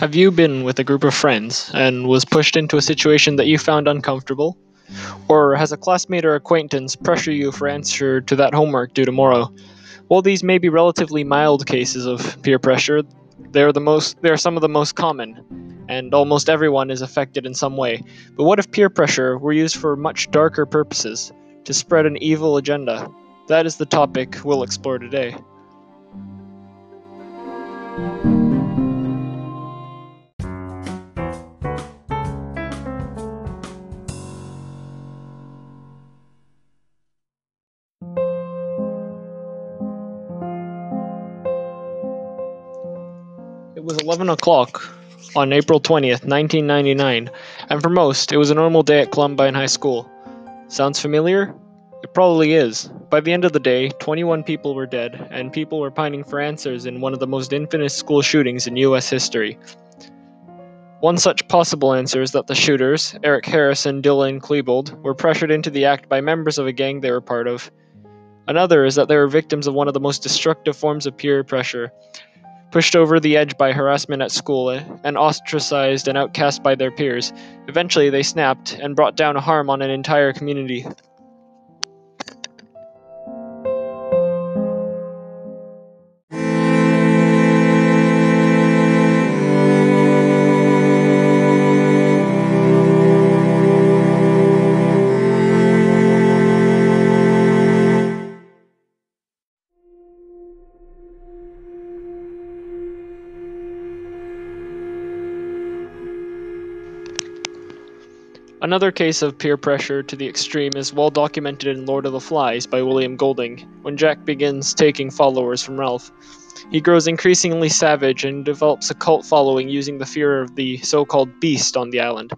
Have you been with a group of friends and was pushed into a situation that you found uncomfortable? Or has a classmate or acquaintance pressure you for answer to that homework due tomorrow? While these may be relatively mild cases of peer pressure, they're the most they're some of the most common, and almost everyone is affected in some way. But what if peer pressure were used for much darker purposes, to spread an evil agenda? That is the topic we'll explore today. Was 11 o'clock on April 20th, 1999, and for most, it was a normal day at Columbine High School. Sounds familiar? It probably is. By the end of the day, 21 people were dead, and people were pining for answers in one of the most infamous school shootings in U.S. history. One such possible answer is that the shooters, Eric Harris and Dylan Klebold, were pressured into the act by members of a gang they were part of. Another is that they were victims of one of the most destructive forms of peer pressure, pushed over the edge by harassment at school, eh, and ostracized and outcast by their peers. Eventually, they snapped and brought down harm on an entire community. Another case of peer pressure to the extreme is well documented in Lord of the Flies by William Golding, when Jack begins taking followers from Ralph. He grows increasingly savage and develops a cult following using the fear of the so called beast on the island.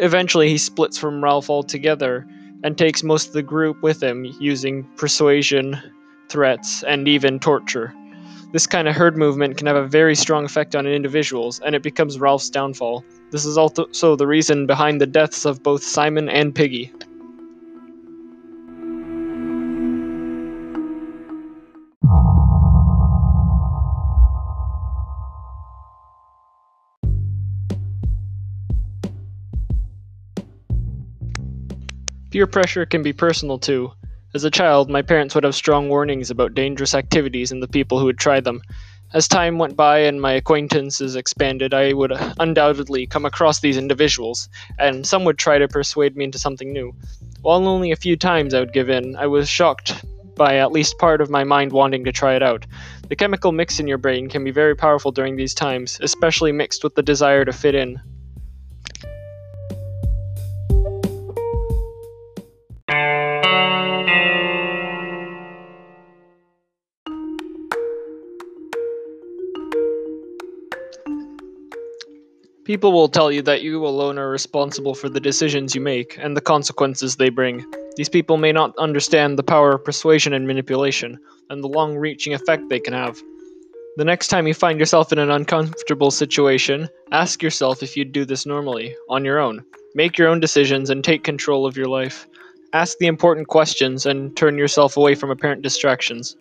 Eventually, he splits from Ralph altogether and takes most of the group with him using persuasion, threats, and even torture. This kind of herd movement can have a very strong effect on individuals, and it becomes Ralph's downfall. This is also the reason behind the deaths of both Simon and Piggy. Peer pressure can be personal too. As a child, my parents would have strong warnings about dangerous activities and the people who would try them. As time went by and my acquaintances expanded, I would undoubtedly come across these individuals, and some would try to persuade me into something new. While only a few times I would give in, I was shocked by at least part of my mind wanting to try it out. The chemical mix in your brain can be very powerful during these times, especially mixed with the desire to fit in. People will tell you that you alone are responsible for the decisions you make and the consequences they bring. These people may not understand the power of persuasion and manipulation, and the long reaching effect they can have. The next time you find yourself in an uncomfortable situation, ask yourself if you'd do this normally, on your own. Make your own decisions and take control of your life. Ask the important questions and turn yourself away from apparent distractions.